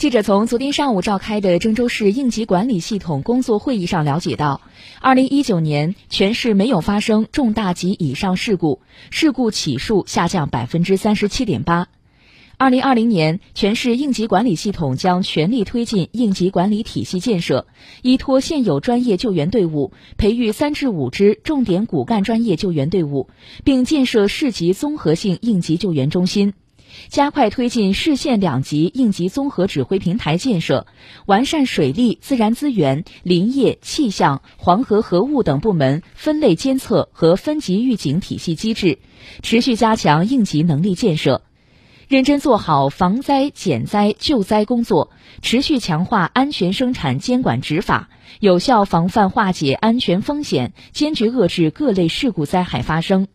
记者从昨天上午召开的郑州市应急管理系统工作会议上了解到，二零一九年全市没有发生重大及以上事故，事故起数下降百分之三十七点八。二零二零年，全市应急管理系统将全力推进应急管理体系建设，依托现有专业救援队伍，培育三至五支重点骨干专业救援队伍，并建设市级综合性应急救援中心。加快推进市县两级应急综合指挥平台建设，完善水利、自然资源、林业、气象、黄河河务等部门分类监测和分级预警体系机制，持续加强应急能力建设，认真做好防灾减灾救灾工作，持续强化安全生产监管执法，有效防范化解安全风险，坚决遏制各类事故灾害发生。